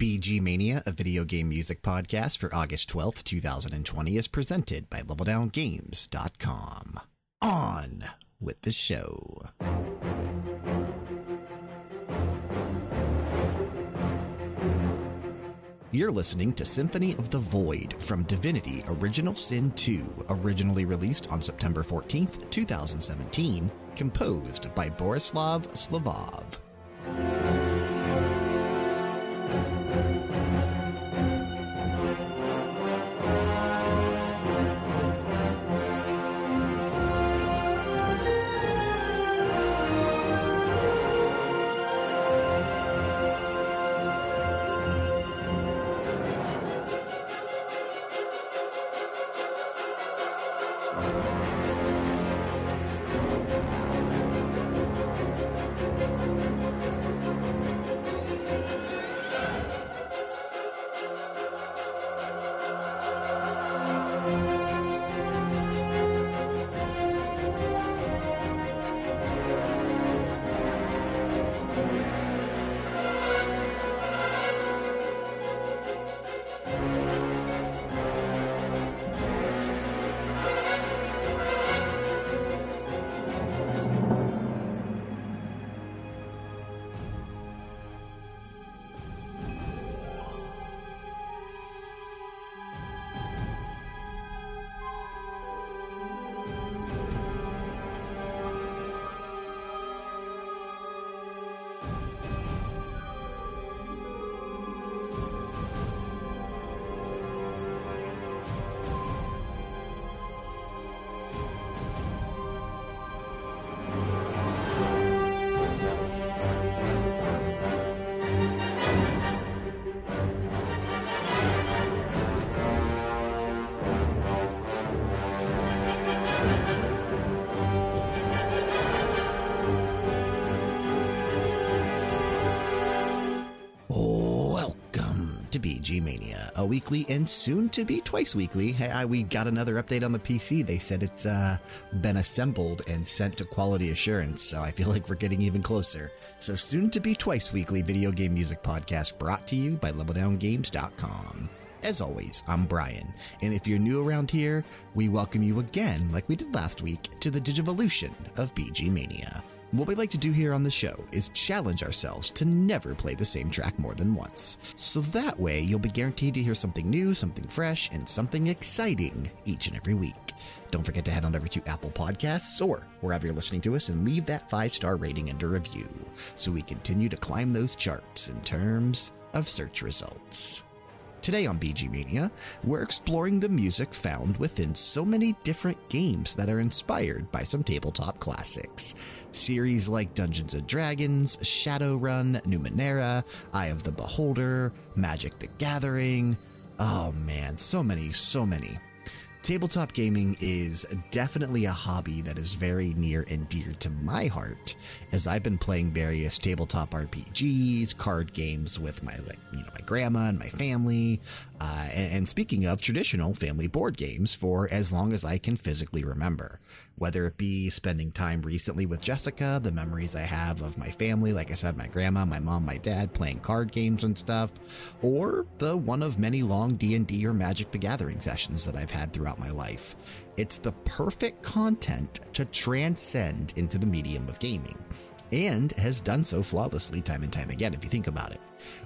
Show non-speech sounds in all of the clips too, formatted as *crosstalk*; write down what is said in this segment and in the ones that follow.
BG Mania, a video game music podcast for August 12th, 2020, is presented by LevelDownGames.com. On with the show. You're listening to Symphony of the Void from Divinity Original Sin 2, originally released on September 14th, 2017, composed by Borislav Slavov. To BG Mania, a weekly and soon to be twice weekly. Hey, I, we got another update on the PC. They said it's uh, been assembled and sent to quality assurance, so I feel like we're getting even closer. So, soon to be twice weekly video game music podcast brought to you by LevelDownGames.com. As always, I'm Brian, and if you're new around here, we welcome you again, like we did last week, to the Digivolution of BG Mania. What we like to do here on the show is challenge ourselves to never play the same track more than once. So that way, you'll be guaranteed to hear something new, something fresh, and something exciting each and every week. Don't forget to head on over to Apple Podcasts or wherever you're listening to us and leave that five star rating and a review so we continue to climb those charts in terms of search results. Today on BG Mania, we're exploring the music found within so many different games that are inspired by some tabletop classics. Series like Dungeons and Dragons, Shadowrun, Numenera, Eye of the Beholder, Magic the Gathering. Oh man, so many, so many. Tabletop gaming is definitely a hobby that is very near and dear to my heart, as I've been playing various tabletop RPGs, card games with my like you know my grandma and my family, uh, and, and speaking of traditional family board games for as long as I can physically remember. Whether it be spending time recently with Jessica, the memories I have of my family, like I said, my grandma, my mom, my dad playing card games and stuff, or the one of many long D&D or Magic the Gathering sessions that I've had throughout my life. It's the perfect content to transcend into the medium of gaming and has done so flawlessly time and time again if you think about it.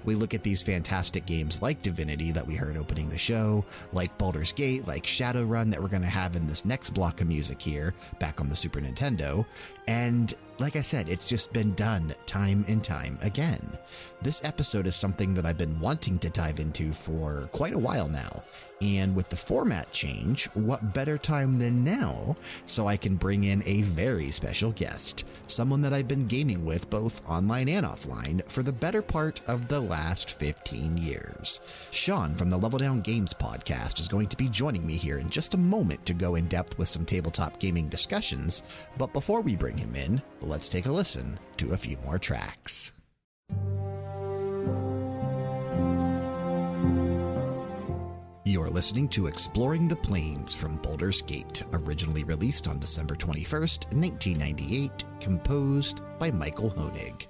We look at these fantastic games like Divinity that we heard opening the show, like Baldur's Gate, like Shadowrun that we're going to have in this next block of music here back on the Super Nintendo. And like I said, it's just been done time and time again. This episode is something that I've been wanting to dive into for quite a while now. And with the format change, what better time than now so I can bring in a very special guest, someone that I've been gaming with both online and offline for the better part of the last 15 years. Sean from the Level Down Games podcast is going to be joining me here in just a moment to go in depth with some tabletop gaming discussions. But before we bring him in, let's take a listen to a few more tracks. You're listening to Exploring the Plains from Baldur's Gate, originally released on December 21st, 1998, composed by Michael Hoenig.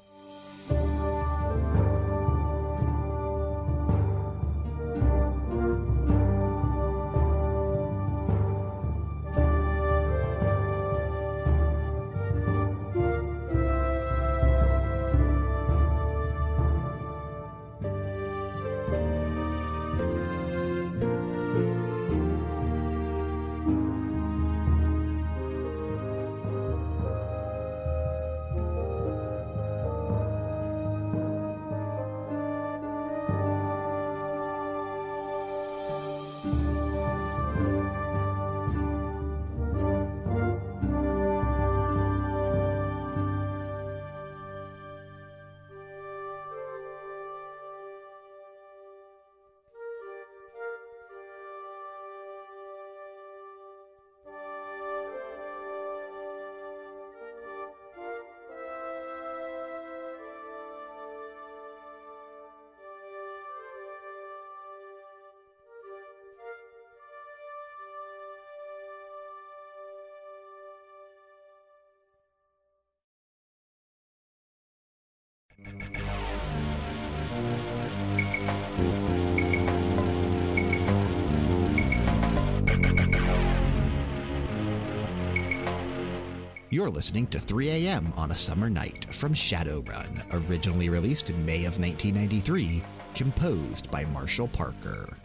You're listening to 3 a.m. on a summer night from Shadowrun, originally released in May of 1993, composed by Marshall Parker.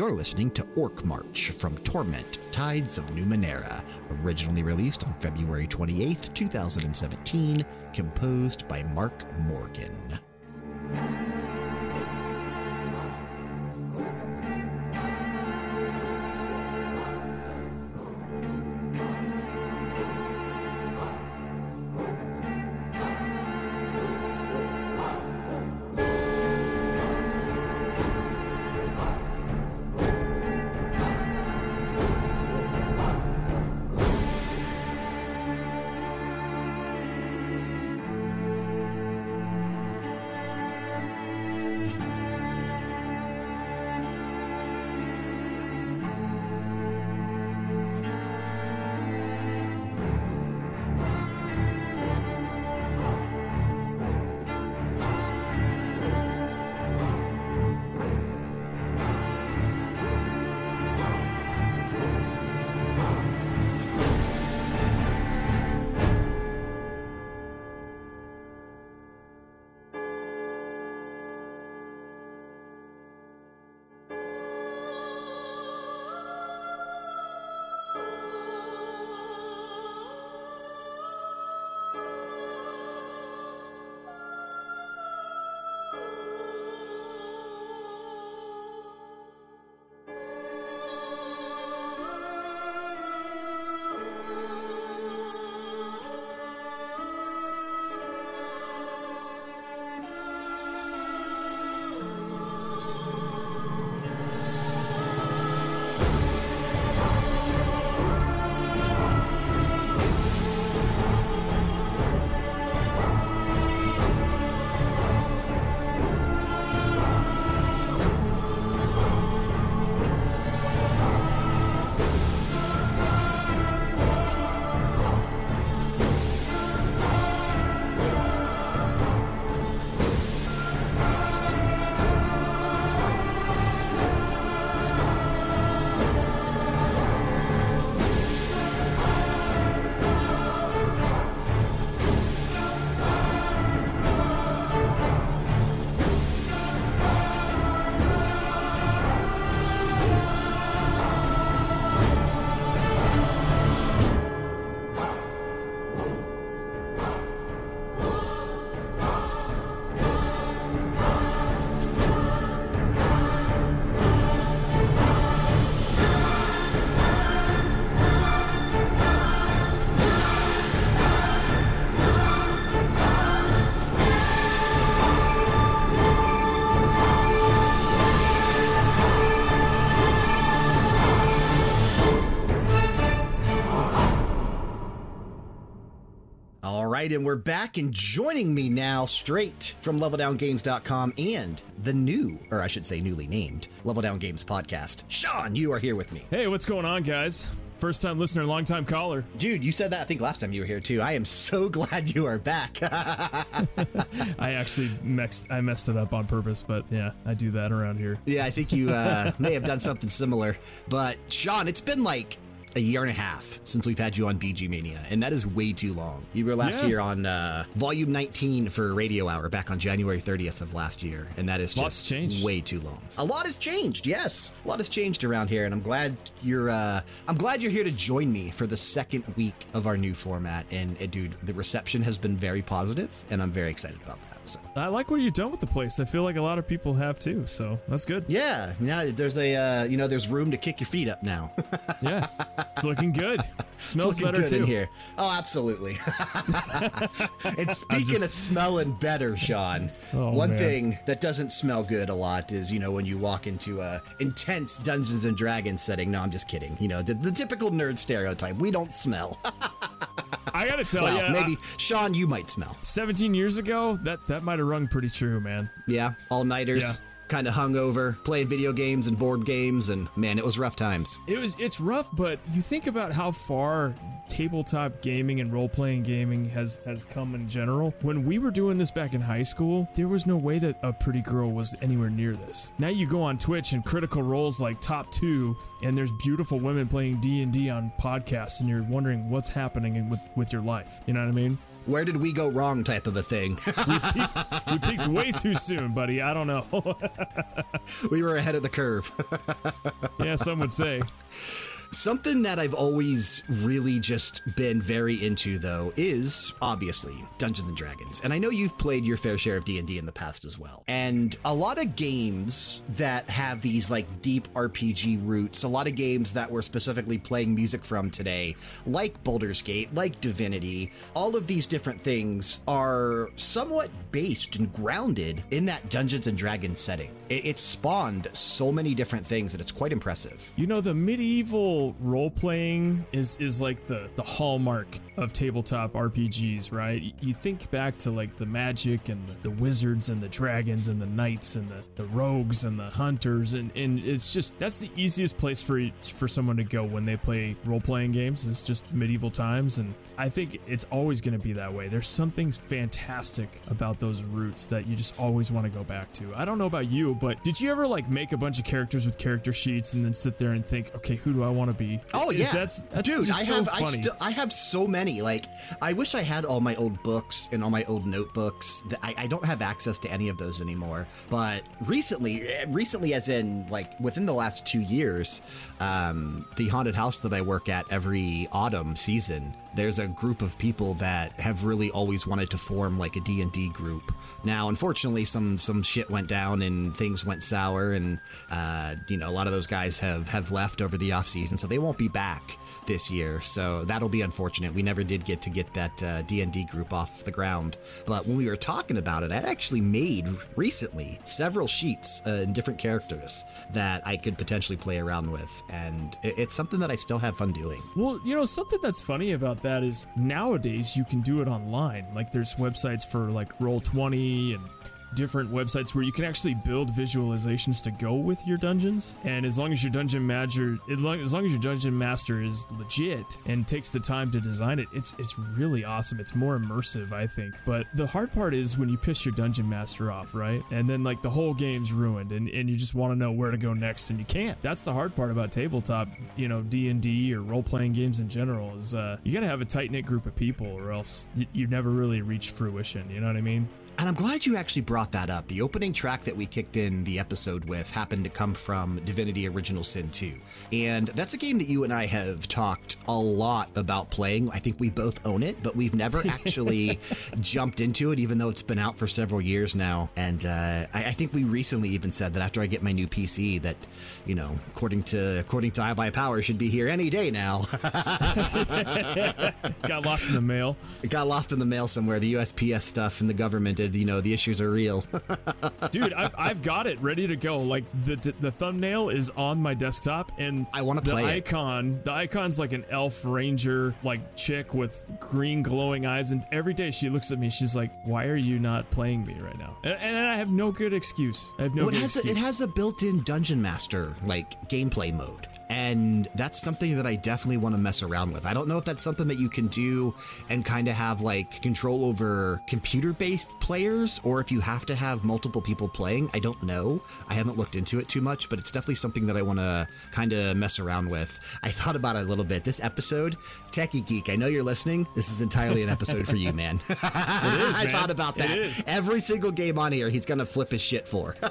You're listening to Orc March from Torment Tides of Numenera, originally released on February 28, 2017, composed by Mark Morgan. Right, and we're back, and joining me now, straight from LevelDownGames.com and the new, or I should say, newly named Level Down Games podcast. Sean, you are here with me. Hey, what's going on, guys? First time listener, long time caller. Dude, you said that I think last time you were here too. I am so *laughs* glad you are back. *laughs* I actually mixed, I messed it up on purpose, but yeah, I do that around here. yeah, I think you uh, may have done something similar. But Sean, it's been like a year and a half since we've had you on BG Mania, and that is way too long. You were last Yeah. year on uh, volume 19 for Radio Hour back on January 30th of last year, and that is Lots just changed. way too long. A lot has changed, yes. A lot has changed around here, and I'm glad you're uh, I'm glad you're here to join me for the second week of our new format. And uh, dude, the reception has been very positive, and I'm very excited about that. I like what you've done with the place. I feel like a lot of people have too, so that's good. Yeah, yeah. There's a uh, you know there's room to kick your feet up now. *laughs* Yeah, it's looking good. Smells better too. in here. Oh, absolutely. *laughs* and speaking just- of smelling better, Sean, Oh, one man. thing that doesn't smell good a lot is you know when you walk into a intense Dungeons and Dragons setting. No, I'm just kidding. You know the, the typical nerd stereotype. We don't smell. *laughs* I gotta tell well, you, maybe Sean, you might smell. 17 years ago, that that might have rung pretty true, man. Yeah, all nighters. Yeah. Kind of hungover, playing video games and board games, and man, it was rough times. It was it's rough, but you think about how far tabletop gaming and role-playing gaming has has come in general. When we were doing this back in high school, there was no way that a pretty girl was anywhere near this. Now you go on Twitch and Critical Role's like top 2 and there's beautiful women playing D&D on podcasts and you're wondering what's happening with with your life. You know what I mean? Where did we go wrong? Type of a thing. *laughs* We peaked way too soon, buddy. I don't know. *laughs* we were ahead of the curve. *laughs* yeah, some would say. Something that I've always really just been very into, though, is obviously Dungeons and Dragons. And I know you've played your fair share of D&D in the past as well. And a lot of games that have these like deep RPG roots, a lot of games that we're specifically playing music from today, like Baldur's Gate, like Divinity, all of these different things are somewhat based and grounded in that Dungeons and Dragons setting. It, it spawned so many different things and it's quite impressive. You know, the medieval role playing is is like the the hallmark of tabletop RPGs, right? You think back to like the magic and the, the wizards and the dragons and the knights and the, the rogues and the hunters and, and it's just that's the easiest place for for someone to go when they play role playing games. It's just medieval times and I think it's always going to be that way. There's something fantastic about those roots that you just always want to go back to. I don't know about you, but did you ever like make a bunch of characters with character sheets and then sit there and think, okay, who do I want to be? Oh Is yeah, that's, that's dude. just I so have I, funny. I have so many. Like I wish I had all my old books and all my old notebooks. I, I don't have access to any of those anymore. But recently, recently, as in like within the last two years, um, the haunted house that I work at every autumn season. There's a group of people that have really always wanted to form like a D&D group. Now, unfortunately, some some shit went down and things went sour, and uh, you know a lot of those guys have have left over the off season, so they won't be back this year. So that'll be unfortunate. We never did get to get that uh, D&D group off the ground. But when we were talking about it, I actually made recently several sheets uh, in different characters that I could potentially play around with, and it- it's something that I still have fun doing. Well, you know, something that's funny about that is nowadays you can do it online. Like there's websites for like Roll20 and different websites where you can actually build visualizations to go with your dungeons. And as long as your dungeon master, as long, as your dungeon master is legit and takes the time to design it, it's it's really awesome. It's more immersive, I think. But the hard part is when you piss your dungeon master off, right? And then like the whole game's ruined, and, and you just want to know where to go next, and you can't. That's the hard part about tabletop, you know, D and D or role playing games in general is uh, you got to have a tight knit group of people, or else you never really reach fruition. You know what I mean? And I'm glad you actually brought that up. The opening track that we kicked in the episode with happened to come from Divinity Original Sin 2. And that's a game that you and I have talked a lot about playing. I think we both own it, but we've never *laughs* actually jumped into it, even though it's been out for several years now. And uh, I, I think we recently even said that after I get my new PC, that, you know, according to according to iBUYPOWER, should be here any day now. *laughs* Got lost in the mail. It got lost in the mail somewhere. The USPS stuff and the government, it, you know the issues are real. *laughs* Dude, I've, I've got it ready to go. Like the the thumbnail is on my desktop, and I want to the play it. icon. The icon's like an elf ranger, like chick with green glowing eyes, and every day she looks at me, she's like, "Why are you not playing me right now?" And, and I have no good excuse. I have no. Well, it good has a, excuse. it has a built-in dungeon master like gameplay mode. And that's something that I definitely want to mess around with. I don't know if that's something that you can do and kind of have like control over computer based players or if you have to have multiple people playing. I don't know. I haven't looked into it too much, but it's definitely something that I want to kind of mess around with. I thought about it a little bit. This episode, Techie Geek, I know you're listening. This is entirely an episode for you, man. *laughs* It *laughs* is, I thought about that. Every single game on here, he's going to flip his shit for. *laughs*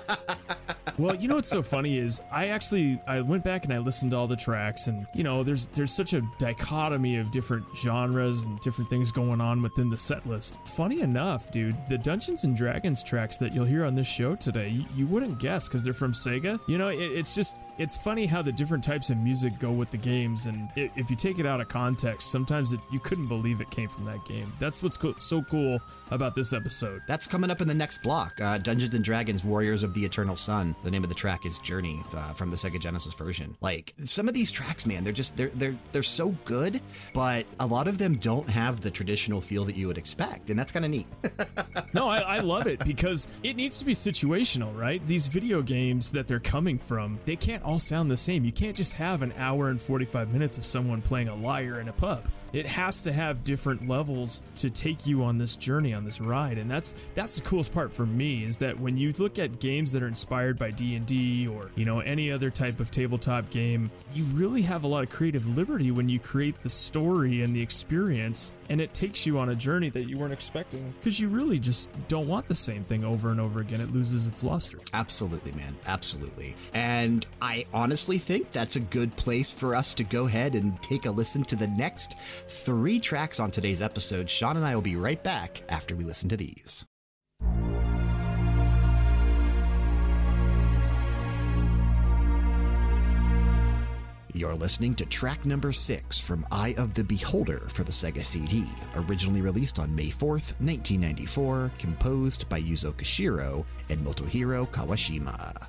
Well, you know what's so funny is I actually I went back and I listened to all the tracks and you know there's there's such a dichotomy of different genres and different things going on within the set list. Funny enough, dude, the Dungeons and Dragons tracks that you'll hear on this show today, you, you wouldn't guess because they're from Sega. You know, it, it's just it's funny how the different types of music go with the games, and i if you take it out of context, sometimes it, you couldn't believe it came from that game. That's what's co- so cool about this episode. That's coming up in the next block. Uh, Dungeons and Dragons: Warriors of the Eternal Sun. The name of the track is Journey uh, from the Sega Genesis version. Like some of these tracks, man, they're just they're they're they're so good, but a lot of them don't have the traditional feel that you would expect, and that's kind of neat. *laughs* no, I, I love it because it needs to be situational, right? These video games that they're coming from, they can't all sound the same. You can't just have an hour and 45 minutes of someone playing a lyre in a pub. It has to have different levels to take you on this journey, on this ride, and that's that's the coolest part for me is that when you look at games that are inspired by D and D or you know any other type of tabletop game, you really have a lot of creative liberty when you create the story and the experience, and it takes you on a journey that you weren't expecting because you really just don't want the same thing over and over again. It loses its luster. Absolutely, man. Absolutely. And I honestly think that's a good place for us to go ahead and take a listen to the next three tracks on today's episode. Sean and I will be right back after we listen to these. You're listening to track number six from Eye of the Beholder for the Sega CD, originally released on May 4th, 1994, composed by Yuzo Koshiro and Motohiro Kawashima.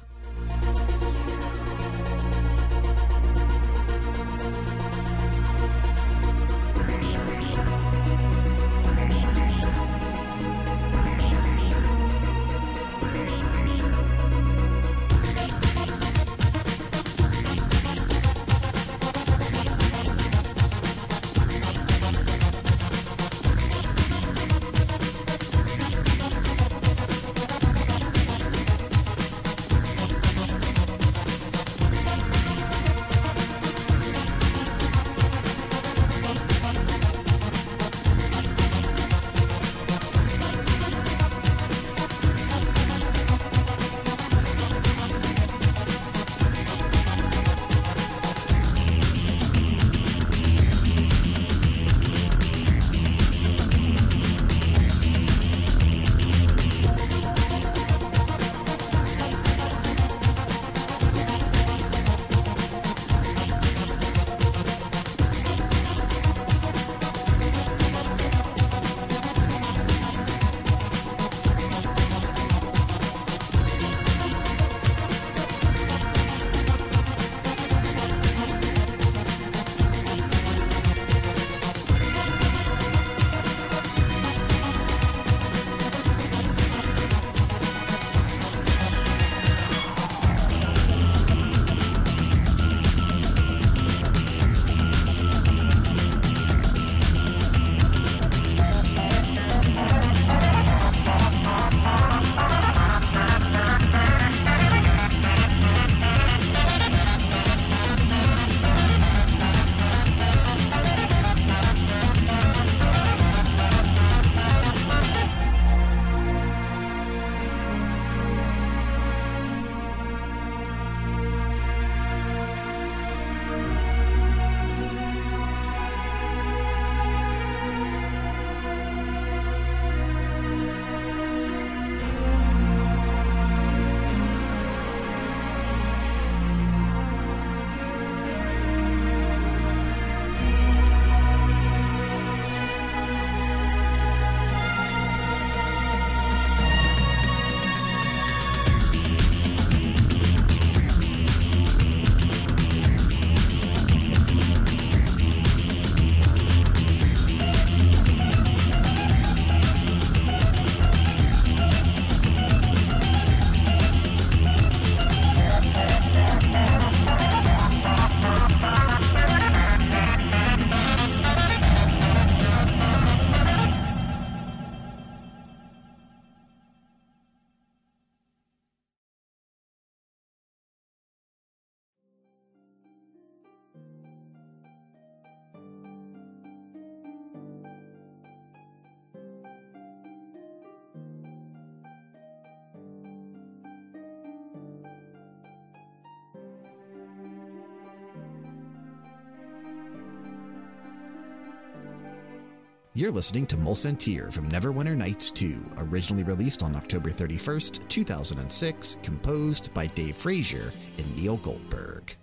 You're listening to Mulsantir from Neverwinter Nights 2, originally released on October 31st, 2006, composed by Dave Frazier and Neil Goldberg.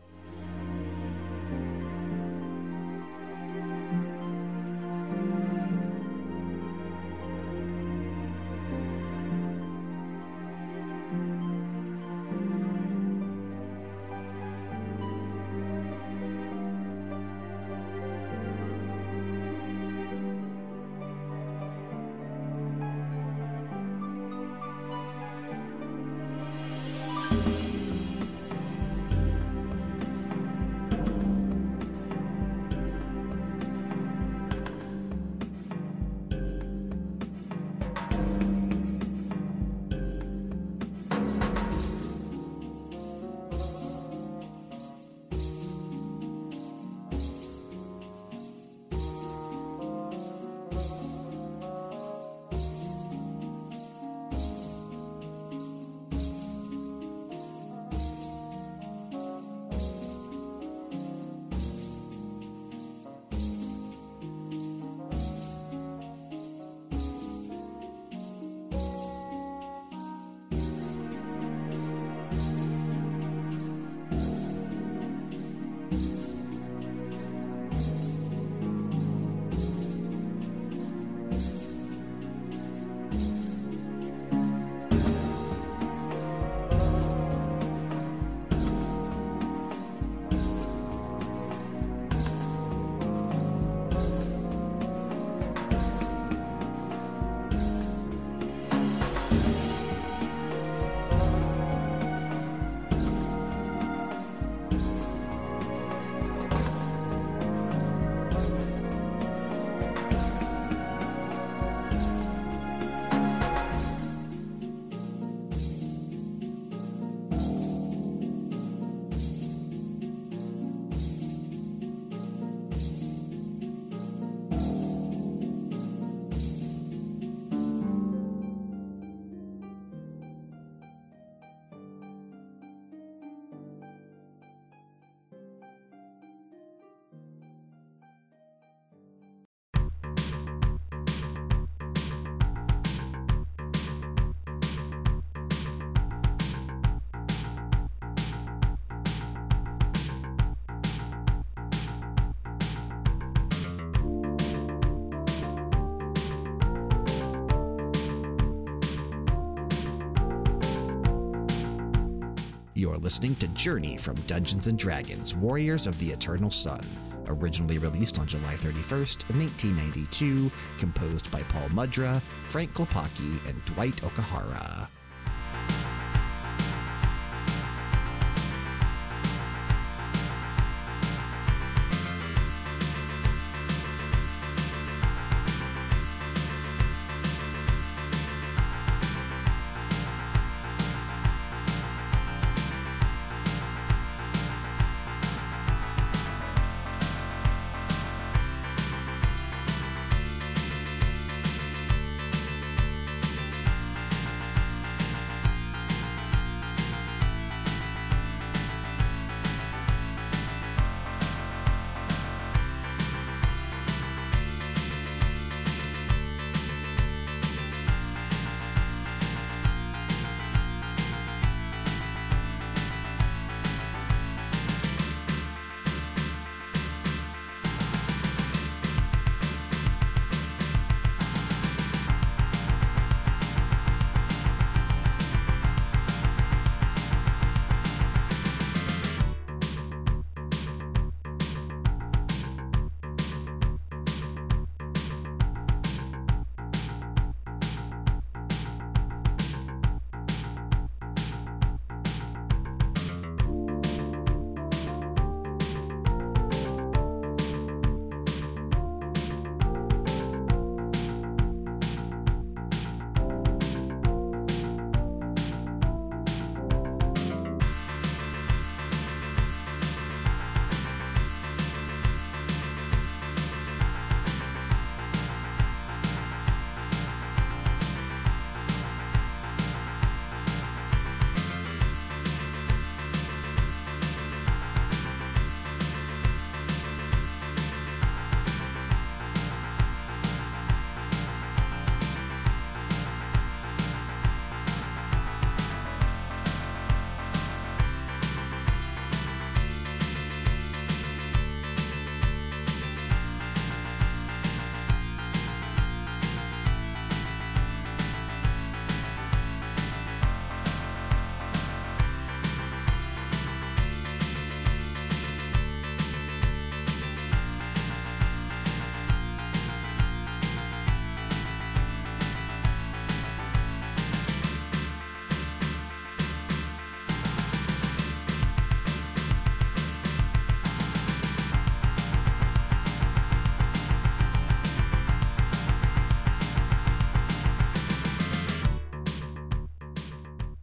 You're listening to Journey from Dungeons and Dragons Warriors of the Eternal Sun, originally released on July 31st, 1992, composed by Paul Mudra, Frank Klepacki, and Dwight Okahara.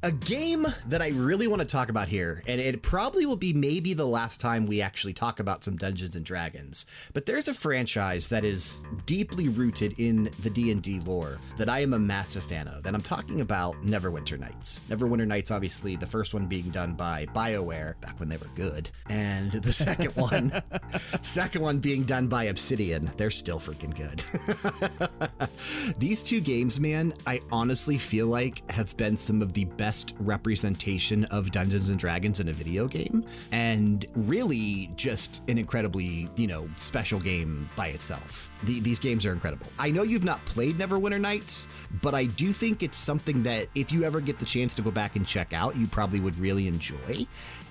A game that I really want to talk about here, and it probably will be maybe the last time we actually talk about some Dungeons and Dragons, but there's a franchise that is deeply rooted in the D&D lore that I am a massive fan of, and I'm talking about Neverwinter Nights. Neverwinter Nights, obviously, the first one being done by BioWare back when they were good, and the second *laughs* one, second one being done by Obsidian. They're still freaking good. *laughs* These two games, man, I honestly feel like have been some of the best representation of Dungeons and Dragons in a video game, and really just an incredibly, you know, special game by itself. The, these games are incredible. I know you've not played Neverwinter Nights, but I do think it's something that if you ever get the chance to go back and check out, you probably would really enjoy.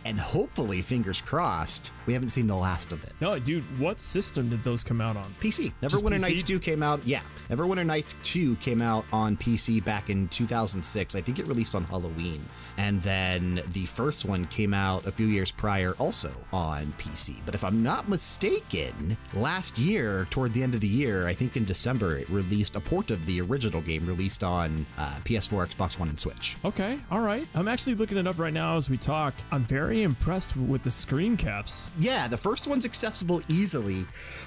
And hopefully, fingers crossed, we haven't seen the last of it. No, dude, what system did those come out on? PC. Neverwinter PC? Nights 2 came out. Yeah. Neverwinter Nights 2 came out on PC back in 2006. I think it released on Halloween. And then the first one came out a few years prior, also on PC. But if I'm not mistaken, last year, toward the end of the year, I think in December, it released a port of the original game released on uh, PS4, Xbox One, and Switch. Okay, all right. I'm actually looking it up right now as we talk. I'm very impressed with the screen caps. Yeah, the first one's accessible easily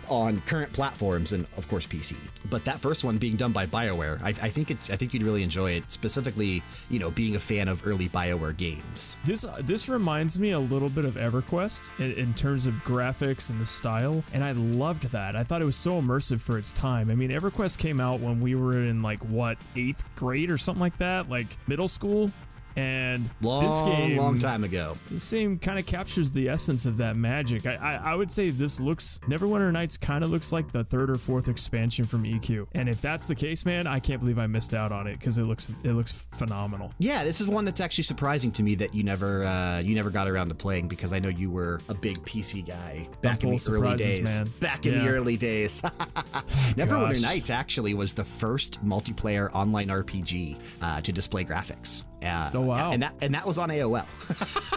on current platforms and, of course, PC. But that first one being done by BioWare, I, I think it's, I think you'd really enjoy it. Specifically, you know, being a fan of early BioWare games. This uh, this reminds me a little bit of EverQuest in, in terms of graphics and the style, and I loved that. I thought it was so immersive for its time. I mean, EverQuest came out when we were in like what eighth grade or something like that, like middle school. And long, this game, long time ago. This game kind of captures the essence of that magic. I, I, I would say this looks Neverwinter Nights kind of looks like the third or fourth expansion from EQ. And if that's the case, man, I can't believe I missed out on it because it looks it looks phenomenal. Yeah, this is one that's actually surprising to me that you never uh, you never got around to playing because I know you were a big PC guy back in the early days. Man. Back in yeah. the early days. *laughs* Neverwinter Nights actually was the first multiplayer online RPG uh, to display graphics. Uh, oh wow! And that and that was on AOL.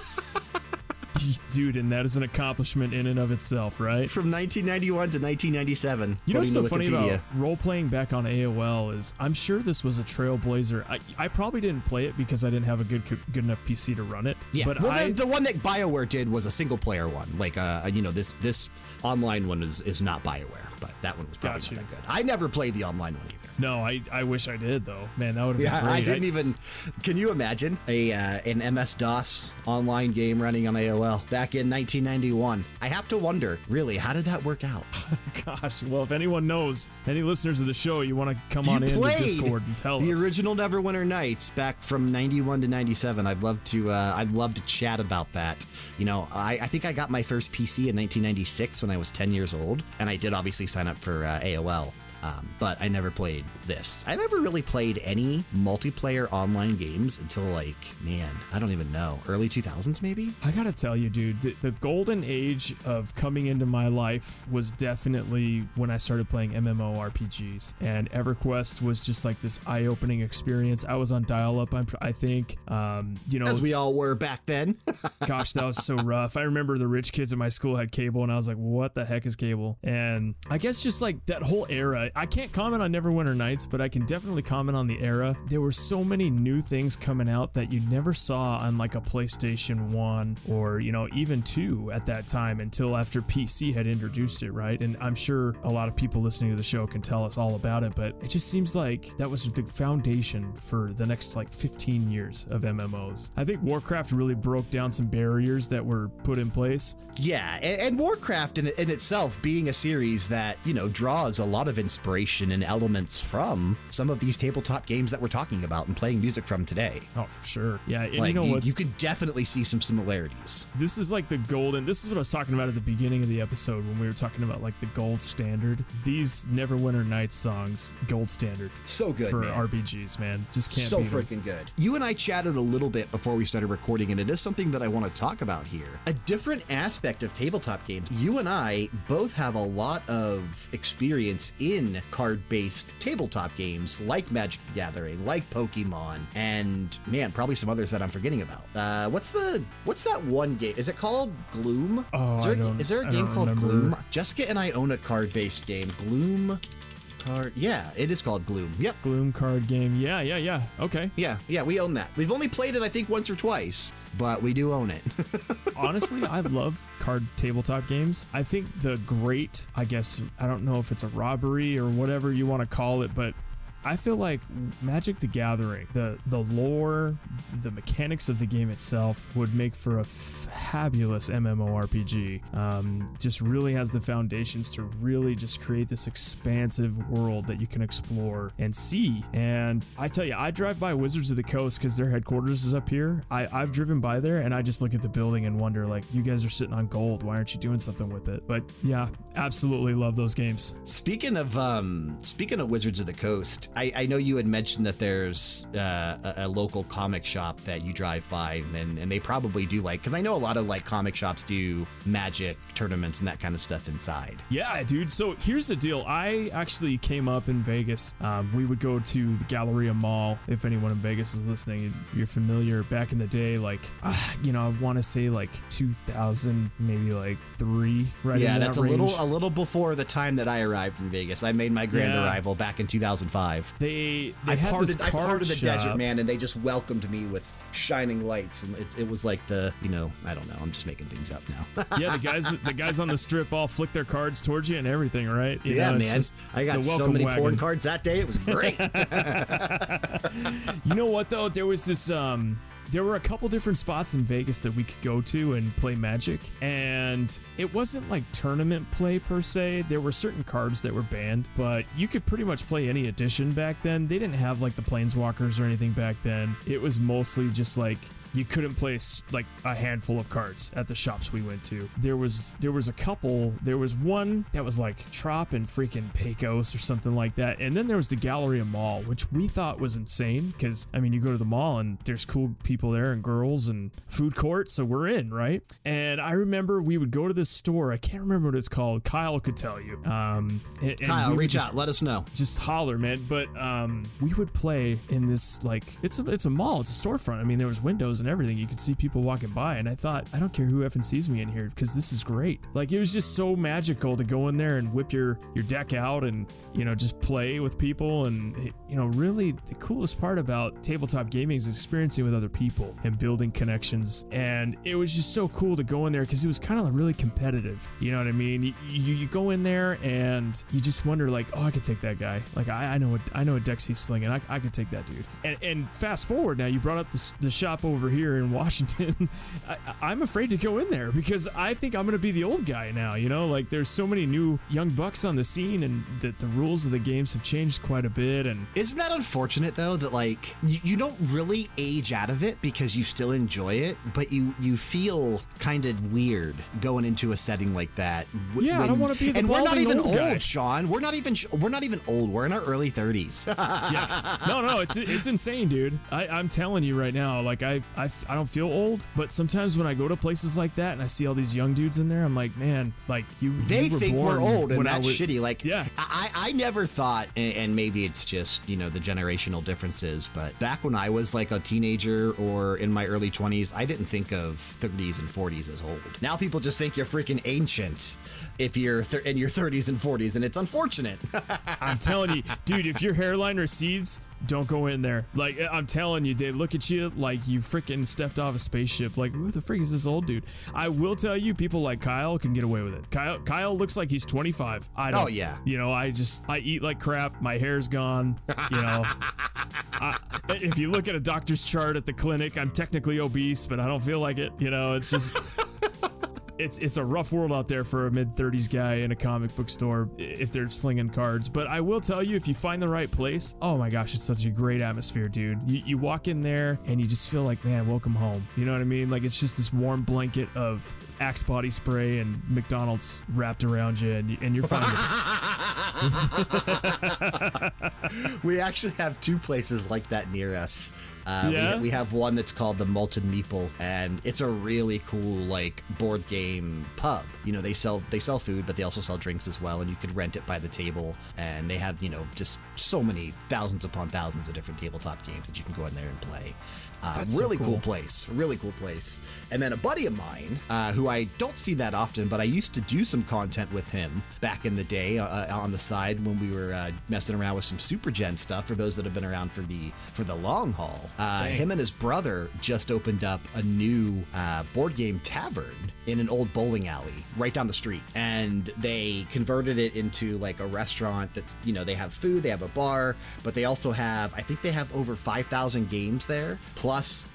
*laughs* Dude, and that is an accomplishment in and of itself, right? From 1991 to 1997. You know what's so funny about role playing back on AOL is I'm sure this was a trailblazer. I, I probably didn't play it because I didn't have a good good enough PC to run it. Yeah, but well, I, the, the one that Bioware did was a single player one. Like, uh, you know, this this online one is is not Bioware, but that one was probably not that good. I never played the online one either. No, I, I wish I did though. Man, that would have Yeah, been great. I didn't even. Can you imagine a uh, an MS DOS online game running on AOL back in 1991? I have to wonder, really, how did that work out? *laughs* Gosh, well, if anyone knows, any listeners of the show, you want to come You on in to Discord and tell the us. The original Neverwinter Nights back from 91 to 97. I'd love to. Uh, I'd love to chat about that. You know, I, I think I got my first PC in 1996 when I was 10 years old, and I did obviously sign up for uh, AOL. Um, but I never played this. I never really played any multiplayer online games until like, man, I don't even know, early 2000s maybe. I gotta tell you, dude, the, the golden age of coming into my life was definitely when I started playing MMORPGs, and EverQuest was just like this eye-opening experience. I was on dial-up, I'm, think. Um, you know, As we all were back then. *laughs* gosh, that was so rough. I remember the rich kids at my school had cable, and I was like, "What the heck is cable?" And I guess just like that whole era. I can't comment on Neverwinter Nights, but I can definitely comment on the era. There were so many new things coming out that you never saw on like a PlayStation One or you know even two at that time until after PC had introduced it, right? And I'm sure a lot of people listening to the show can tell us all about it, but it just seems like that was the foundation for the next like 15 years of MMOs. I think Warcraft really broke down some barriers that were put in place. Yeah, and, and Warcraft in, in itself being a series that, you know, draws a lot of inspiration and elements from some of these tabletop games that we're talking about and playing music from today. Oh, for sure. Yeah, and Like, you know what? you could definitely see some similarities. This is like the golden. This is what I was talking about at the beginning of the episode when we were talking about like the gold standard. These Neverwinter Nights songs, gold standard So good, for man. RPGs, man. Just can't so freaking good. You and I chatted a little bit before we started recording, and it is something that I want to talk about here. A different aspect of tabletop games. You and I both have a lot of experience in card based tabletop games like Magic the Gathering, like Pokemon, and man, probably some others that I'm forgetting about. Uh, what's the what's that one game? Is it called Gloom? Oh, is there, I don't- is there a game called remember. Gloom? Jessica and I own a card based game. Gloom. card. Yeah, it is called Gloom. Yep. Gloom card game. Yeah, yeah, yeah. Okay. Yeah, yeah, we own that. We've only played it, I think, once or twice, but we do own it. *laughs* Honestly, I love card tabletop games. I think the great, I guess, I don't know if it's a robbery or whatever you want to call it, but I feel like Magic the Gathering, the the lore, the mechanics of the game itself would make for a fabulous MMORPG. Um, just really has the foundations to really just create this expansive world that you can explore and see. And I tell you, I drive by Wizards of the Coast because their headquarters is up here. I, I've driven by there and I just look at the building and wonder, like, you guys are sitting on gold. Why aren't you doing something with it? But yeah, absolutely love those games. Speaking of um, speaking of Wizards of the Coast, I, I know you had mentioned that there's uh, a, a local comic shop that you drive by, and, and they probably do like, because I know a lot of like comic shops do magic tournaments and that kind of stuff inside. Yeah, dude. So here's the deal. I actually came up in Vegas. Um, we would go to the Galleria Mall. If anyone in Vegas is listening, you're familiar. Back in the day, like, uh, you know, I want to say like 2000, maybe like three, right? Yeah, that that's a little a little before the time that I arrived in Vegas. I made my grand Yeah. arrival back in 2005. They they I had parted, I parted the shop. desert, man, and they just welcomed me with shining lights, and it, it was like the, you know, I don't know, I'm just making things up now. *laughs* yeah, the guys the guys on the strip all flick their cards towards you and everything, right? You yeah, know, man, I got so many wagon. porn cards that day. It was great. *laughs* You know what though? There was this um there were a couple different spots in Vegas that we could go to and play Magic, and it wasn't like tournament play per se. There were certain cards that were banned, but you could pretty much play any edition back then. They didn't have like the Planeswalkers or anything back then. It was mostly just like you couldn't place like a handful of cards at the shops we went to. There was there was a couple. There was one that was like Trop and freaking Pecos or something like that, and then there was the Galleria Mall, which we thought was insane because I mean you go to the mall and there's cool people there and girls and food court, so we're in right. And I remember we would go to this store. I can't remember what it's called. Kyle could tell you. Um, and, Kyle, reach just- out, let us know. just holler, man. But um, we would play in this like it's a it's a mall, it's a storefront. I mean, there was windows and everything. You could see people walking by, and I thought, I don't care who effing sees me in here because this is great. Like it was just so magical to go in there and whip your your deck out and you know just play with people and you know really the coolest part about tabletop gaming is experiencing with other people and building connections. And it was just so cool to go in there because it was kind of really competitive. You know what I mean? You, you, you go in there and you just wonder like, oh, I could take that guy. Like I, I know what I know what decks he's slinging. I, I could take that dude. And, and fast forward now, you brought up the, the shop over here in Washington. *laughs* I, I'm afraid to go in there because I think I'm gonna be the old guy now. You know, like there's so many new young bucks on the scene, and that the rules of the games have changed quite a bit. And Isn't that unfortunate though that like you, you don't really age out of it because you still enjoy it, but you you feel kind of weird going into a setting like that. Yeah, I don't wanna be the and we're not even old old. Sean. We're not even we're not even old. We're in our early thirties. *laughs* yeah. No, no, it's it's insane, dude. I, I'm telling you right now, like I, I f- I don't feel old, but sometimes when I go to places like that and I see all these young dudes in there, I'm like, man, like you. they you were think we're old and that's was- shitty. Like, Yeah. I, I never thought, and, maybe it's just you know the generational differences, but back when I was like a teenager or in my early twenties, I didn't think of 30s and 40s as old. Now people just think you're freaking ancient if you're th- in your 30s and 40s, and it's unfortunate. *laughs* I'm telling you, dude, if your hairline recedes, don't go in there. Like I'm telling you, they look at you like you freaking stepped off a spaceship. Like who the freak is this old dude? I will tell you, people like Kyle can get away with it. Kyle, Kyle looks like he's 25. I don't. Oh, yeah. You know, I just I eat like crap. My hair's gone. You know. *laughs* I, if you look at a doctor's chart at the clinic, I'm technically obese, but I don't feel like it. You know, it's just. *laughs* it's it's a rough world out there for a mid 30s guy in a comic book store if they're slinging cards. But I will tell you, if you find the right place, oh my gosh, it's such a great atmosphere, dude. You, you walk in there and you just feel like, man, welcome home. You know what I mean? Like it's just this warm blanket of Axe body spray and McDonald's wrapped around you, and, you- and you're fine. *laughs* *laughs* *laughs* we actually have two places like that near us. Uh, we- we, have one that's called the Molten Meeple, and it's a really cool like board game pub. You know, they sell they sell food, but they also sell drinks as well, and you could rent it by the table. And they have you know just so many thousands upon thousands of different tabletop games that you can go in there and play. Uh, That's so really cool. cool. place, really cool place. And then a buddy of mine, uh, who I don't see that often, but I used to do some content with him back in the day uh, on the side when we were uh, messing around with some Super Gen stuff. For those that have been around for the for the long haul, uh, him and his brother just opened up a new uh, board game tavern in an old bowling alley right down the street, and they converted it into like a restaurant. That's you know they have food, they have a bar, but they also have I think they have over five thousand games there. Plus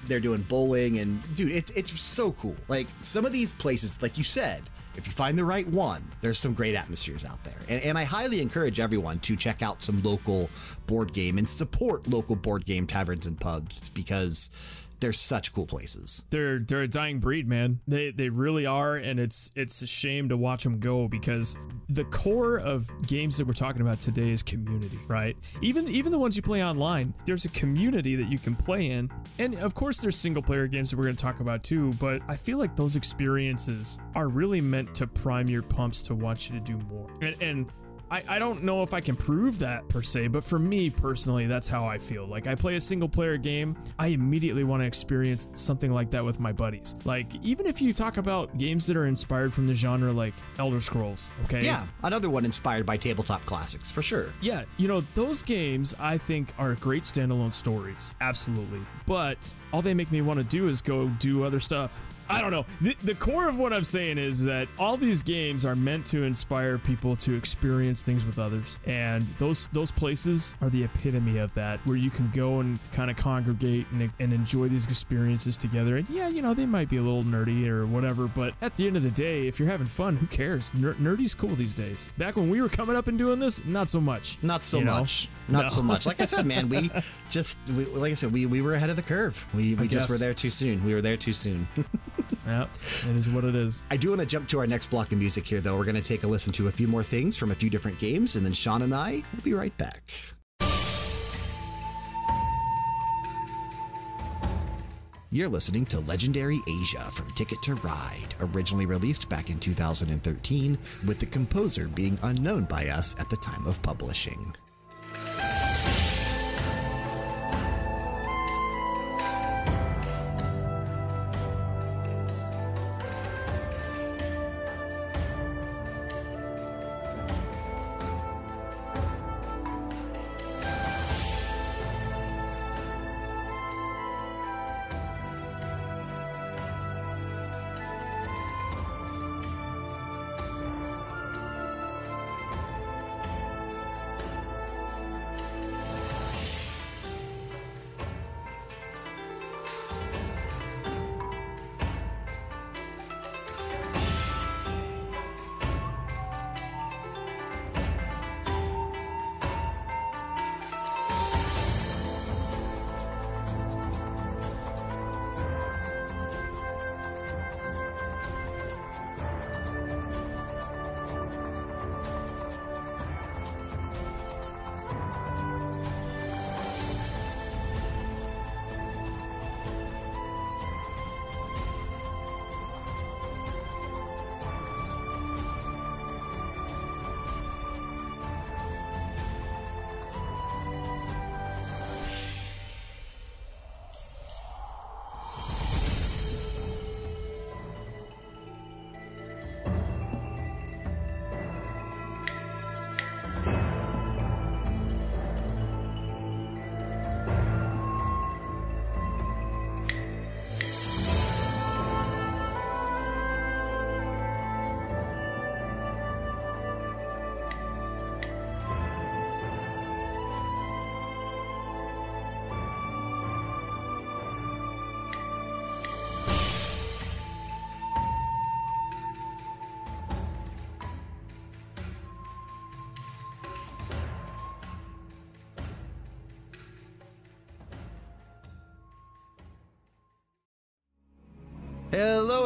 they're doing bowling and dude, it's it's so cool. Like some of these places, like you said. If you find the right one, there's some great atmospheres out there. And, and I highly encourage everyone to check out some local board game and support local board game taverns and pubs because they're such cool places. they're they're a dying breed, man. They they really are, and it's it's a shame to watch them go because the core of games that we're talking about today is community, right? Even even the ones you play online, there's a community that you can play in, and of course there's single player games that we're going to talk about too. But I feel like those experiences are really meant to prime your pumps to want you to do more, and. and I, I don't know if I can prove that per se, but for me personally, that's how I feel. Like I play a single player game, I immediately want to experience something like that with my buddies. Like even if you talk about games that are inspired from the genre like Elder Scrolls, okay? Yeah, another one inspired by tabletop classics for sure. Yeah, you know, those games I think are great standalone stories. Absolutely. But all they make me want to do is go do other stuff. I don't know. The, the core of what I'm saying is that all these games are meant to inspire people to experience things with others. And those those places are the epitome of that, where you can go and kind of congregate and, and enjoy these experiences together. And yeah, you know, they might be a little nerdy or whatever, but at the end of the day, if you're having fun, who cares? Ner- nerdy's cool these days. Back when we were coming up and doing this, not so much. Not so You know? much. Not No. so much. Like I said, man, we *laughs* just, we, like I said, we, we were ahead of the curve. We, we just guess. were there too soon. We were there too soon. *laughs* *laughs* Yeah, it is what it is. I do want to jump to our next block of music here, though. We're going to take a listen to a few more things from a few different games, and then Sean and I will be right back. You're listening to Legendary Asia from Ticket to Ride, originally released back in 2013, with the composer being unknown by us at the time of publishing.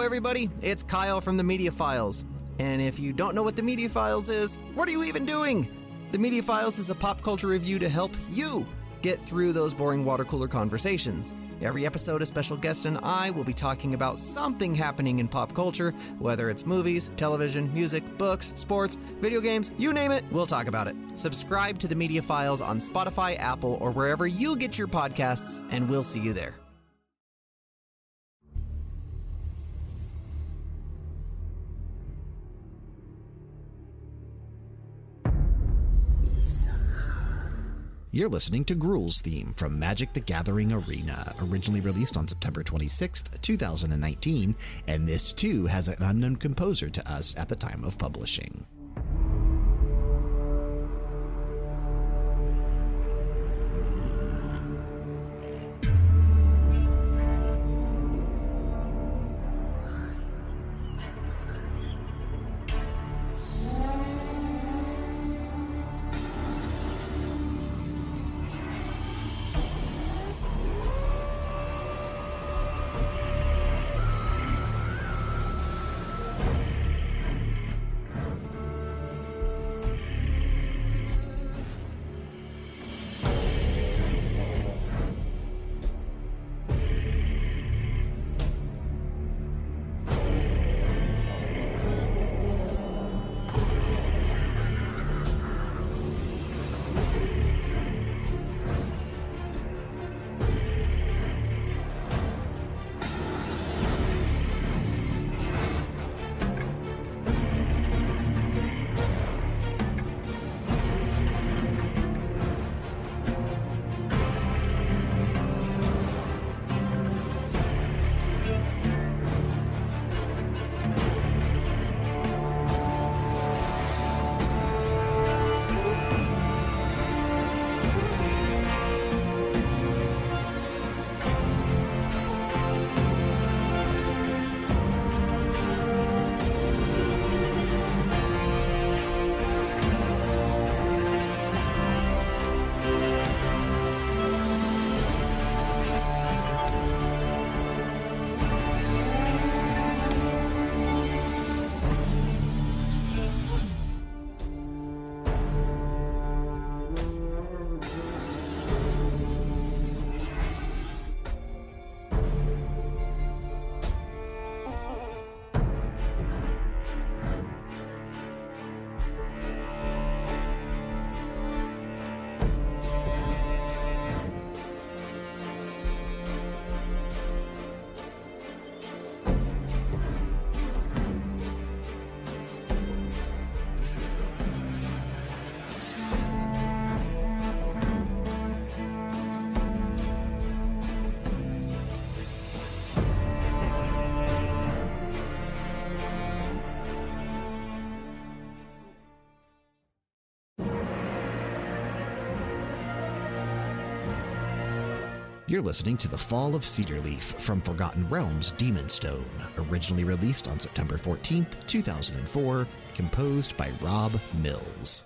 Everybody. It's Kyle from the Media Files. And if you don't know what the Media Files is, what are you even doing? The Media Files is a pop culture review to help you get through those boring water cooler conversations. Every episode, a special guest and I will be talking about something happening in pop culture, whether it's movies, television, music, books, sports, video games, you name it, we'll talk about it. Subscribe to the Media Files on Spotify, Apple, or wherever you get your podcasts, and we'll see you there. You're listening to Gruul's theme from Magic the Gathering Arena, originally released on September 26th, 2019, and this too has an unknown composer to us at the time of publishing. You're listening to The Fall of Cedarleaf from Forgotten Realms Demon Stone, originally released on September 14th, 2004, composed by Rob Mills.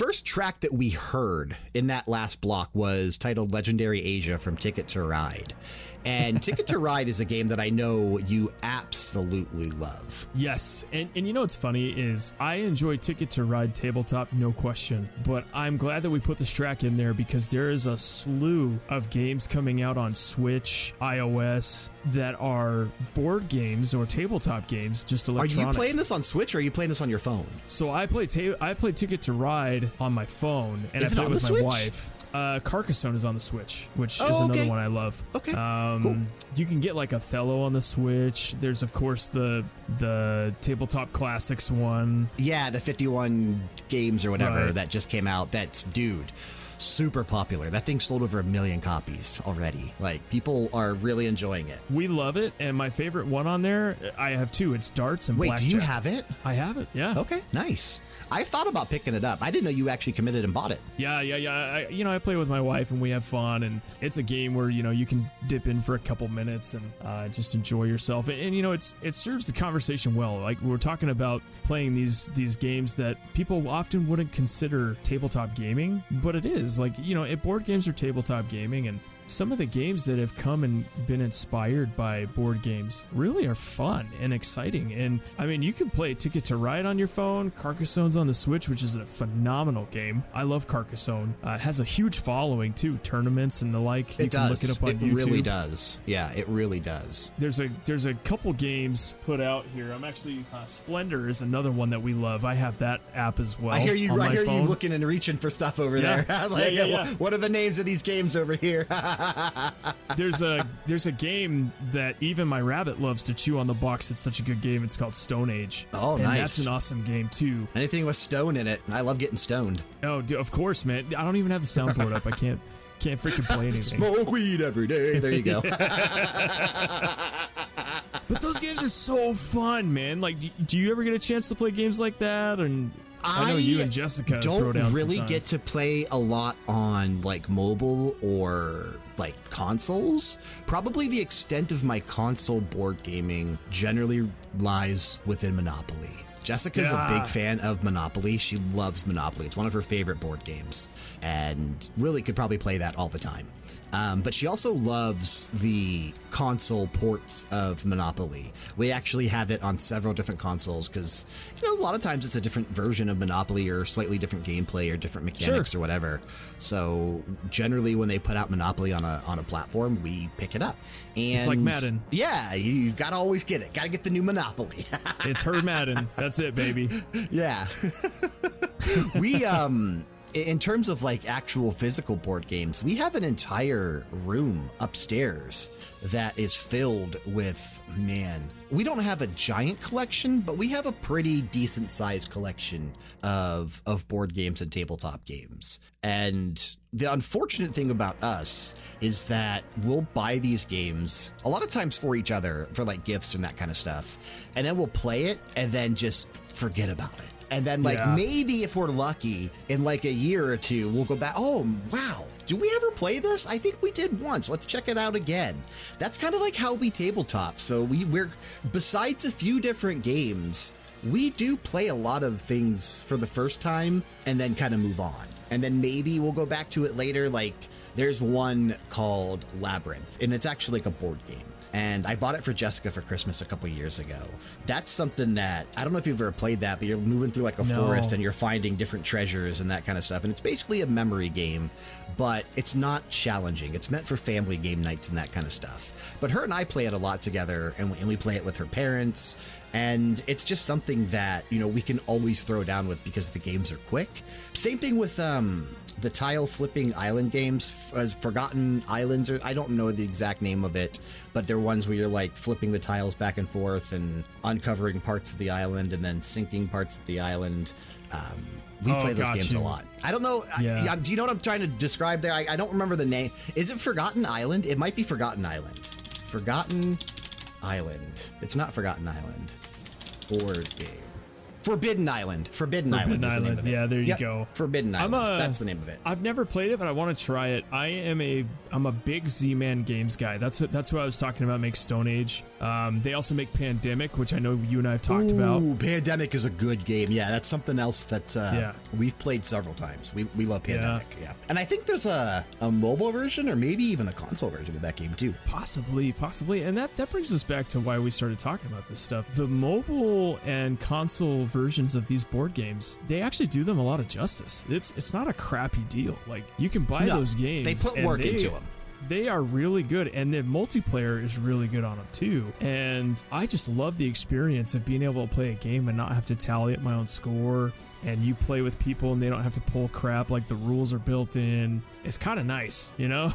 First track that we heard in that last block was titled Legendary Asia from Ticket to Ride. And Ticket to *laughs* Ride is a game that I know you absolutely love. Yes, and and you know what's funny is I enjoy Ticket to Ride tabletop, no question. But I'm glad that we put this track in there because there is a slew of games coming out on Switch, iOS that are board games or tabletop games, just Are electronic. you playing this on Switch or are you playing this on your phone? So I play ta- I play Ticket to Ride on my phone, and Is I it play on with my Switch? wife. Uh, Carcassonne is on the Switch, which is Oh, another okay. one I love. Okay, Um, cool. You can get like Othello on the Switch. There's of course the the tabletop classics one. Yeah, the 51 games or whatever Right. that just came out. That's, dude, super popular. That thing sold over a million copies already. Like, people are really enjoying it. We love it, and my favorite one on there, I have two. It's darts and Wait, blackjack. do you have it? I have it. Yeah. Okay, nice. I thought about picking it up. I didn't know you actually committed and bought it. Yeah, yeah, yeah. I, you know, I play with my wife and we have fun, and it's a game where you know you can dip in for a couple minutes and uh, just enjoy yourself. And, and you know, it's it serves the conversation well. Like we're talking about playing these these games that people often wouldn't consider tabletop gaming, but it is. Like you know, board games are tabletop gaming, and some of the games that have come and been inspired by board games really are fun and exciting. And I mean, you can play Ticket to Ride on your phone. Carcassonne's on the Switch, which is a phenomenal game. I love Carcassonne. Uh, it has a huge following too, tournaments and the like. You It can does. look it up on it really does. Yeah, it really does. There's a there's a couple games put out here. I'm actually uh, Splendor is another one that we love. I have that app as well. I hear you. I hear phone. you looking and reaching for stuff over Yeah. there. *laughs* like, yeah, yeah. What are the names of these games over here? *laughs* there's a there's a game that even my rabbit loves to chew on the box. It's such a good game. It's called Stone Age. Oh, and nice. That's an awesome game too. Anything with stone in it. I love getting stoned. Oh, dude, of course, man. I don't even have the soundboard up. I can't can't freaking play anything. Smoke weed every day. There you go. *laughs* But those games are so fun, man. Like, do you ever get a chance to play games like that? And I, know you and Jessica don't really sometimes. get to play a lot on like mobile or like consoles. Probably the extent of my console board gaming generally lies within Monopoly. Jessica's a big fan of Monopoly. She loves Monopoly. It's one of her favorite board games and really could probably play that all the time. Um, but she also loves the console ports of Monopoly. We actually have it on several different consoles because, you know, a lot of times it's a different version of Monopoly or slightly different gameplay or different mechanics or whatever. So generally, when they put out Monopoly on a on a platform, we pick it up. And It's like Madden. Yeah, you, you've got to always get it. Got to get the new Monopoly. It's her Madden. That's it, baby. *laughs* Yeah. *laughs* we um in terms of like actual physical board games, we have an entire room upstairs that is filled with man. We don't have a giant collection, but we have a pretty decent sized collection of of board games and tabletop games. And the unfortunate thing about us is that we'll buy these games a lot of times for each other for like gifts and that kind of stuff. And then we'll play it and then just forget about it. And then, like, Yeah. maybe if we're lucky, in like a year or two, we'll go back. Oh, wow. Do we ever play this? I think we did once. Let's check it out again. That's kind of like how we tabletop. So we, we're, besides a few different games, we do play a lot of things for the first time and then kind of move on. And then maybe we'll go back to it later. Like, there's one called Labyrinth, and it's actually like a board game and I bought it for Jessica for Christmas a couple years ago. That's something that I don't know if you've ever played that, but you're moving through like a No. forest and you're finding different treasures and that kind of stuff. And it's basically a memory game, but it's not challenging. It's meant for family game nights and that kind of stuff. But her and I play it a lot together, and we, and we play it with her parents. And it's just something that, you know, we can always throw down with because the games are quick. Same thing with um, the tile flipping island games, as Forgotten Islands, or I don't know the exact name of it, but they're ones where you're like flipping the tiles back and forth and uncovering parts of the island and then sinking parts of the island. Um, we Oh, play those games you. a lot. I don't know. Yeah. yeah, do you know what I'm trying to describe there? I, I don't remember the name. Is it Forgotten Island? It might be Forgotten Island. Forgotten Island. It's not Forgotten Island. Board game. Forbidden Island. Forbidden, Forbidden Island. is the name of it. Yeah, there you Yep, go. Forbidden Island. a- That's the name of it. I've never played it, but I want to try it. I am a I'm a big Z-Man Games guy. That's what that's what I was talking about. Make Stone Age. Um, they also make Pandemic, which I know you and I have talked about. Ooh, Pandemic is a good game. Yeah, that's something else that uh, Yeah. we've played several times. We, we love Yeah. Pandemic. Yeah. And I think there's a, a mobile version or maybe even a console version of that game too. Possibly, possibly, and that that brings us back to why we started talking about this stuff. The mobile and console versions of these board games, they actually do them a lot of justice. It's it's not a crappy deal. Like you can buy No, those games. they put work they- into 'em. They are really good, and the multiplayer is really good on them too. And I just love the experience of being able to play a game and not have to tally up my own score. And you play with people, and they don't have to pull crap. Like the rules are built in. It's kind of nice, you know.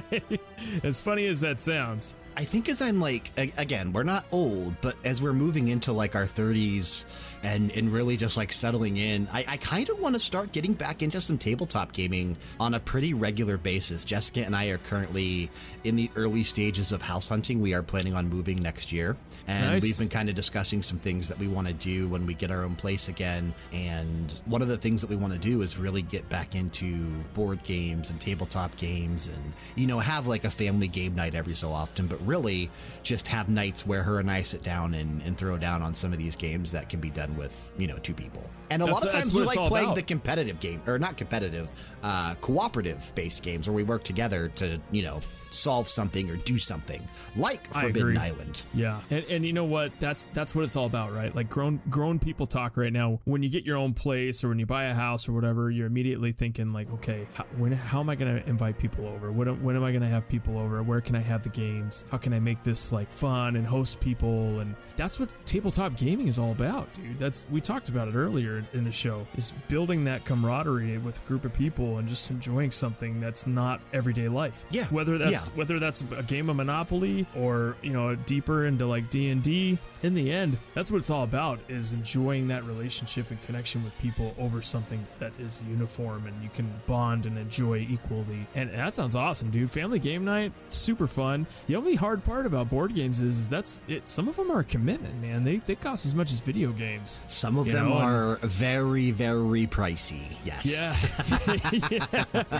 *laughs* as funny as that sounds, I think as I'm like, again, we're not old, but as we're moving into like our 30s and, and really just like settling in, I, I kind of want to start getting back into some tabletop gaming on a pretty regular basis. Jessica and I are currently in the early stages of house hunting. We are planning on moving next year. And Nice. we've been kind of discussing some things that we want to do when we get our own place again. And one of the things that we want to do is really get back into board games and tabletop games and, you know, have like a family game night every so often, but really just have nights where her and I sit down and, and throw down on some of these games that can be done with, you know, two people. And a That's- lot of times we like playing about. the competitive game, or not competitive, uh, cooperative based games where we work together to, you know, solve something or do something like I Forbidden agree. Island. Yeah, and and you know what? That's that's what it's all about, right? Like grown grown people talk right now. When you get your own place or when you buy a house or whatever, you're immediately thinking like, okay, how, when how am I going to invite people over? When am- when am I going to have people over? Where can I have the games? How can I make this like fun and host people? And that's what tabletop gaming is all about, dude. That's we talked about it earlier in the show. Is building that camaraderie with a group of people and just enjoying something that's not everyday life. Yeah, whether that's yeah. Whether that's a game of Monopoly or you know deeper into like D and D. In the end, that's what it's all about: is enjoying that relationship and connection with people over something that is uniform and you can bond and enjoy equally. And that sounds awesome, dude. Family game night, super fun. The only hard part about board games is, is that's it. Some of them are a commitment, man. They they cost as much as video games. Some of them know, and- are very, very pricey. Yes. Yeah, *laughs*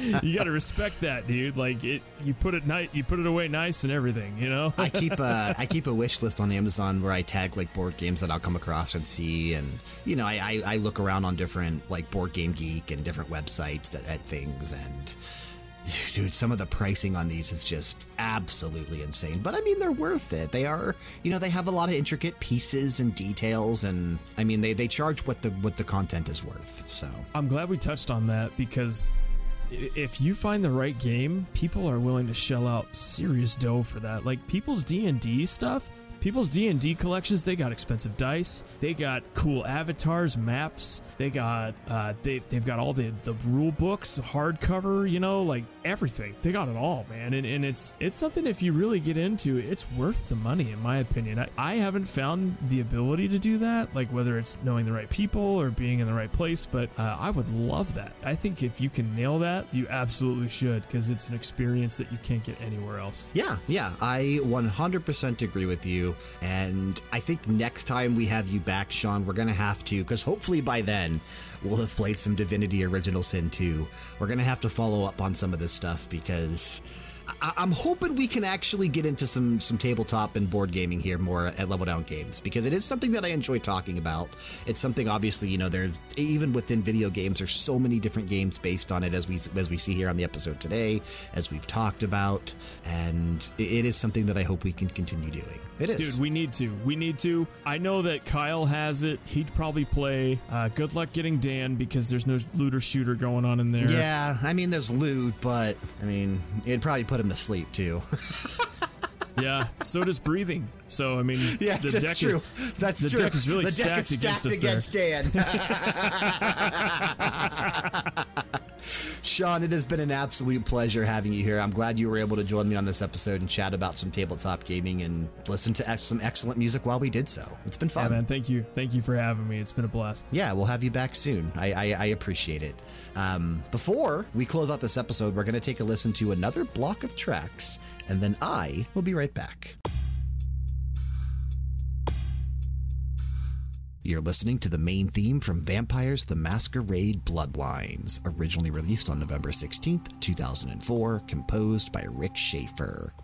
yeah. *laughs* you got to respect that, dude. Like it, you put it night, you put it away nice and everything. You know. I keep a *laughs* I keep a wish list on Amazon where I tag like board games that I'll come across and see, and you know I, I, I look around on different like Board Game Geek and different websites at, at things, and *laughs* dude, some of the pricing on these is just absolutely insane. But I mean, they're worth it. They are, you know, they have a lot of intricate pieces and details, and I mean, they they charge what the what the content is worth. So I'm glad we touched on that because if you find the right game, people are willing to shell out serious dough for that. Like people's D&D stuff, people's D&D collections, they got expensive dice, they got cool avatars, maps, they got uh they they've got all the the rule books, hardcover, you know, like everything. They got it all, man. And and it's it's something if you really get into, it's worth the money in my opinion. I, I haven't found the ability to do that, like whether it's knowing the right people or being in the right place, but uh, I would love that. I think if you can nail that, you absolutely should because it's an experience that you can't get anywhere else. Yeah, yeah, I 100% agree with you. And I think next time we have you back, Sean, we're going to have to, because hopefully by then we'll have played some Divinity Original Sin 2. We're going to have to follow up on some of this stuff because. I- I'm hoping we can actually get into some some tabletop and board gaming here more at Level Down Games because it is something that I enjoy talking about. It's something obviously you know there's even within video games there's so many different games based on it as we as we see here on the episode today as we've talked about and it- it is something that I hope we can continue doing. It is. Dude, we need to. We need to. I know that Kyle has it. He'd probably play. Uh, good luck getting Dan because there's no looter shooter going on in there. yeah, I mean there's loot, but I mean it'd probably put him to sleep too. *laughs* *laughs* Yeah. So does breathing. So I mean, *laughs* Yeah, the that's deck true. Is, that's the true. deck is really the deck stacked is against stacked us there. against Dan. *laughs* Sean, it has been an absolute pleasure having you here. I'm glad you were able to join me on this episode and chat about some tabletop gaming and listen to ex- some excellent music while we did so. It's been fun. Yeah, man. Thank you. Thank you for having me. It's been a blast. Yeah, we'll have you back soon. I, I, I appreciate it. Um, before we close out this episode, we're going to take a listen to another block of tracks, and then I will be right back. You're listening to the main theme from Vampires the Masquerade Bloodlines, originally released on November 16th, 2004, composed by Rik Schaffer.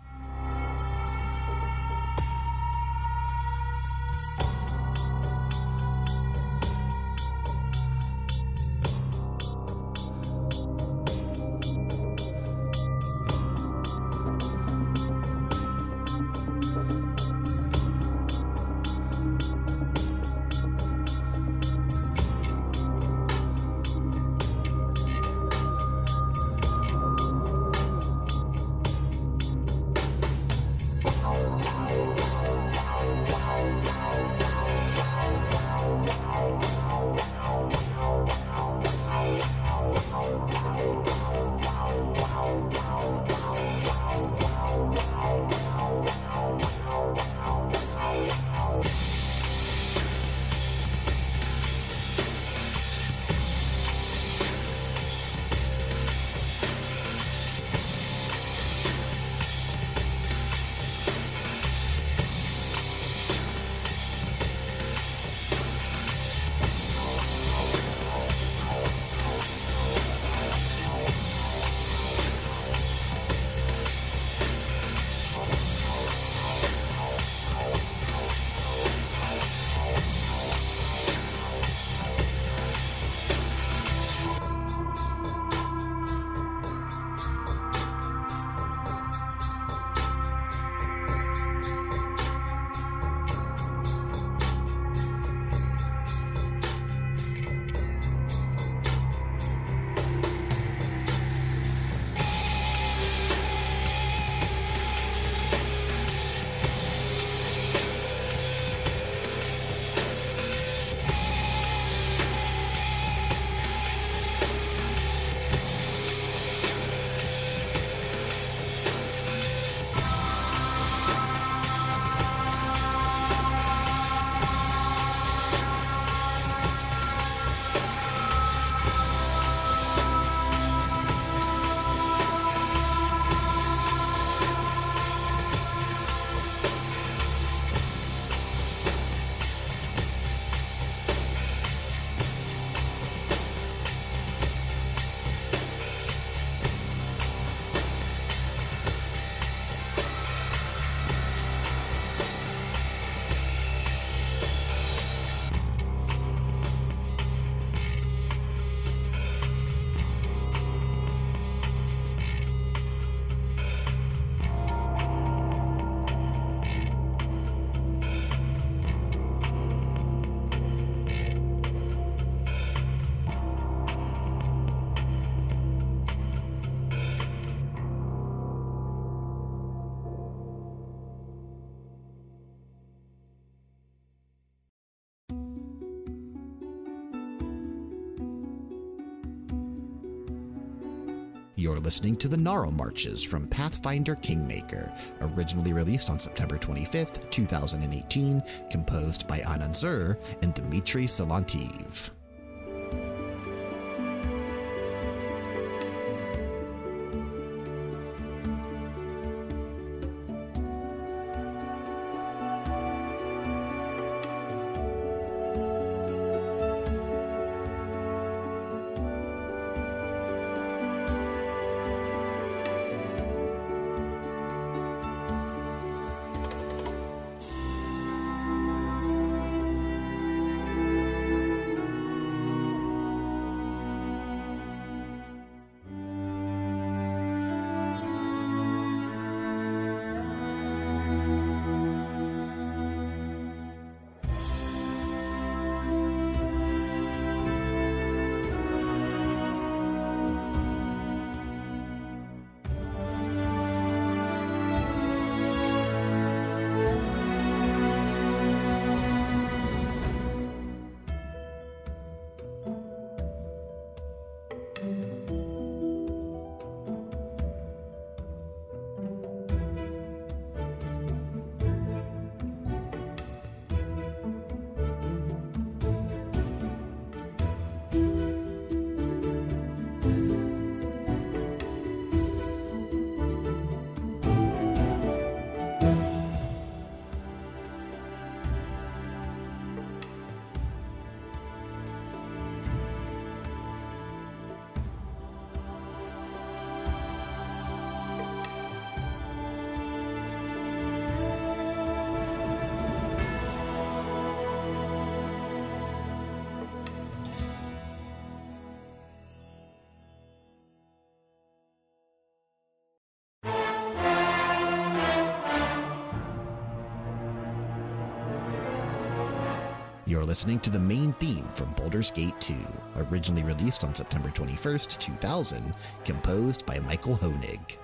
You're listening to the Narlmarches from Pathfinder Kingmaker, originally released on September 25th, 2018, composed by Inon Zur and Dmitry Silantyev. You're listening to the main theme from Baldur's Gate 2, originally released on September 21st, 2000, composed by Michael Hoenig.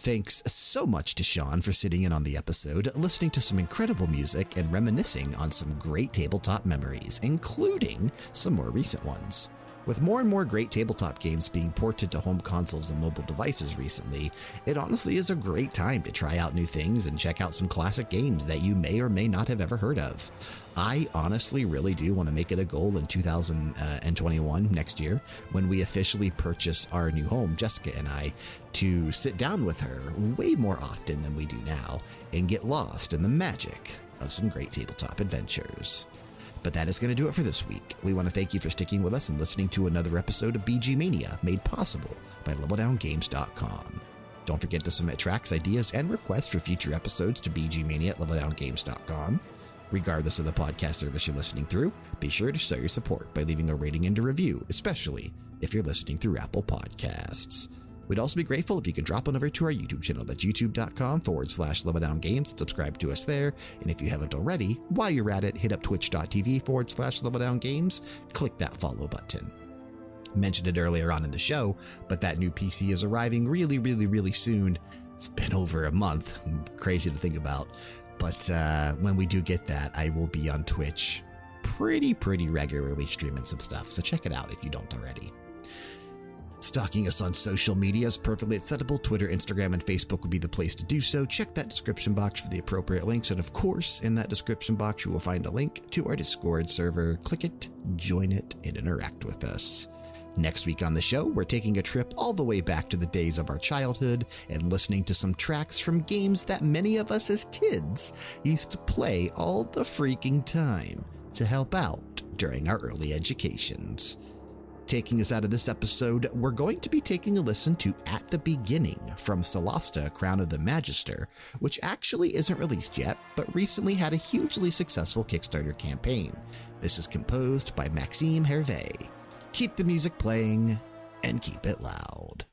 Thanks so much to Sean for sitting in on the episode, listening to some incredible music, and reminiscing on some great tabletop memories, including some more recent ones. With more and more great tabletop games being ported to home consoles and mobile devices recently, it honestly is a great time to try out new things and check out some classic games that you may or may not have ever heard of. I honestly really do want to make it a goal in 2021, uh, next year, when we officially purchase our new home, Jessica and I, to sit down with her way more often than we do now and get lost in the magic of some great tabletop adventures. But that is going to do it for this week. We want to thank you for sticking with us and listening to another episode of BG Mania, made possible by LevelDownGames.com. Don't forget to submit tracks, ideas, and requests for future episodes to bgmania at leveldowngames.com. Regardless of the podcast service you're listening through, be sure to show your support by leaving a rating and a review, especially if you're listening through Apple Podcasts. We'd also be grateful if you can drop on over to our YouTube channel. That's youtube.com forward slash level down games. Subscribe to us there. And if you haven't already, while you're at it, hit up twitch.tv forward slash level down games. Click that follow button. Mentioned it earlier on in the show, but that new PC is arriving really, really, really soon. It's been over a month. Crazy to think about. But uh, when we do get that, I will be on Twitch pretty, pretty regularly streaming some stuff. So check it out if you don't already. Stalking us on social media is perfectly acceptable. Twitter, Instagram, and Facebook would be the place to do so. Check that description box for the appropriate links. And of course, in that description box, you will find a link to our Discord server. Click it, join it, and interact with us. Next week on the show, we're taking a trip all the way back to the days of our childhood and listening to some tracks from games that many of us as kids used to play all the freaking time to help out during our early educations. Taking us out of this episode, we're going to be taking a listen to At the Beginning from Solasta Crown of the Magister, which actually isn't released yet, but recently had a hugely successful Kickstarter campaign. This is composed by Maxime Hervé. Keep the music playing and keep it loud.